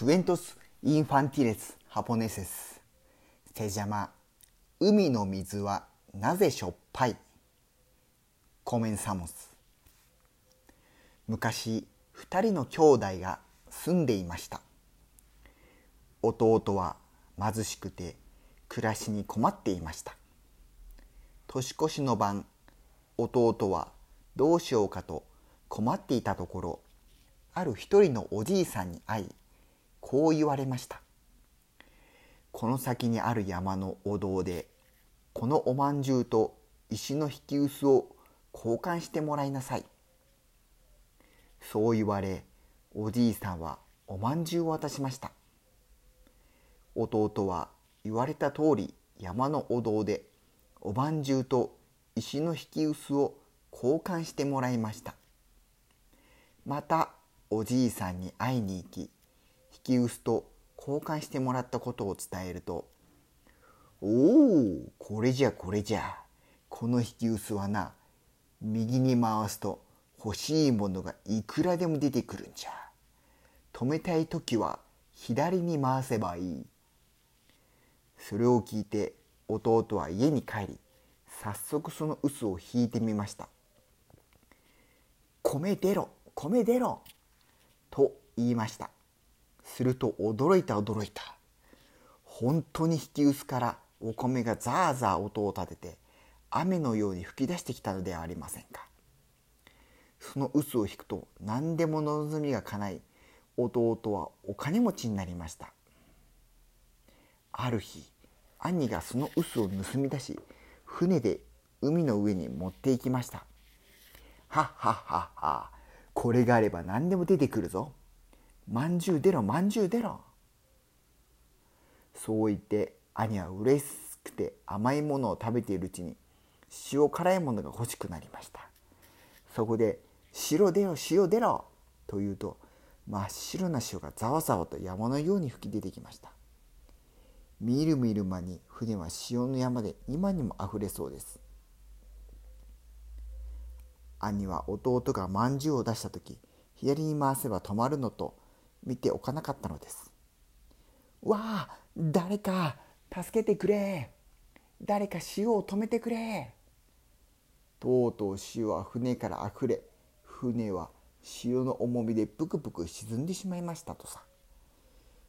クエントス・インファンティレス・ハポネセスセジャマ海の水はなぜしょっぱいコメンサモス昔二人の兄弟が住んでいました弟は貧しくて暮らしに困っていました年越しの晩弟はどうしようかと困っていたところある一人のおじいさんに会いこう言われました。この先にある山のお堂でこのおまんじゅうと石の引き薄を交換してもらいなさい。そう言われおじいさんはおまんじゅうを渡しました。弟は言われた通り山のお堂でおまんじゅうと石の引き薄を交換してもらいました。またおじいさんに会いに行き引き薄と交換してもらったことを伝えると「おおこれじゃこれじゃ。この引き薄はな右に回すと欲しいものがいくらでも出てくるんじゃ。止めたい時は左に回せばいい」それを聞いて弟は家に帰り早速その臼を引いてみました「米出ろ米出ろ」と言いました。すると驚いた驚いた。本当に引き薄からお米がザーザー音を立てて雨のように吹き出してきたのではありませんか。その臼を引くと何でも望みが叶い弟はお金持ちになりました。ある日兄がその臼を盗み出し船で海の上に持って行きました。はっはっはっはこれがあれば何でも出てくるぞ。まんじゅう出ろまんじゅう出ろ。そう言って兄は嬉しくて甘いものを食べているうちに塩辛いものが欲しくなりました。そこで「塩出ろ塩出ろ」と言うと真っ白な塩がざわざわと山のように吹き出てきました。みるみる間に船は塩の山で今にもあふれそうです。兄は弟がまんじゅうを出した時左に回せば止まるのと見ておかなかったのです。わあ誰か助けてくれ。誰か塩を止めてくれ。とうとう塩は船からあふれ船は潮の重みでぷくぷく沈んでしまいましたとさ。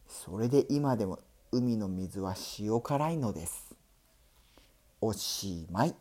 それで今でも海の水は塩辛いのです。おしまい。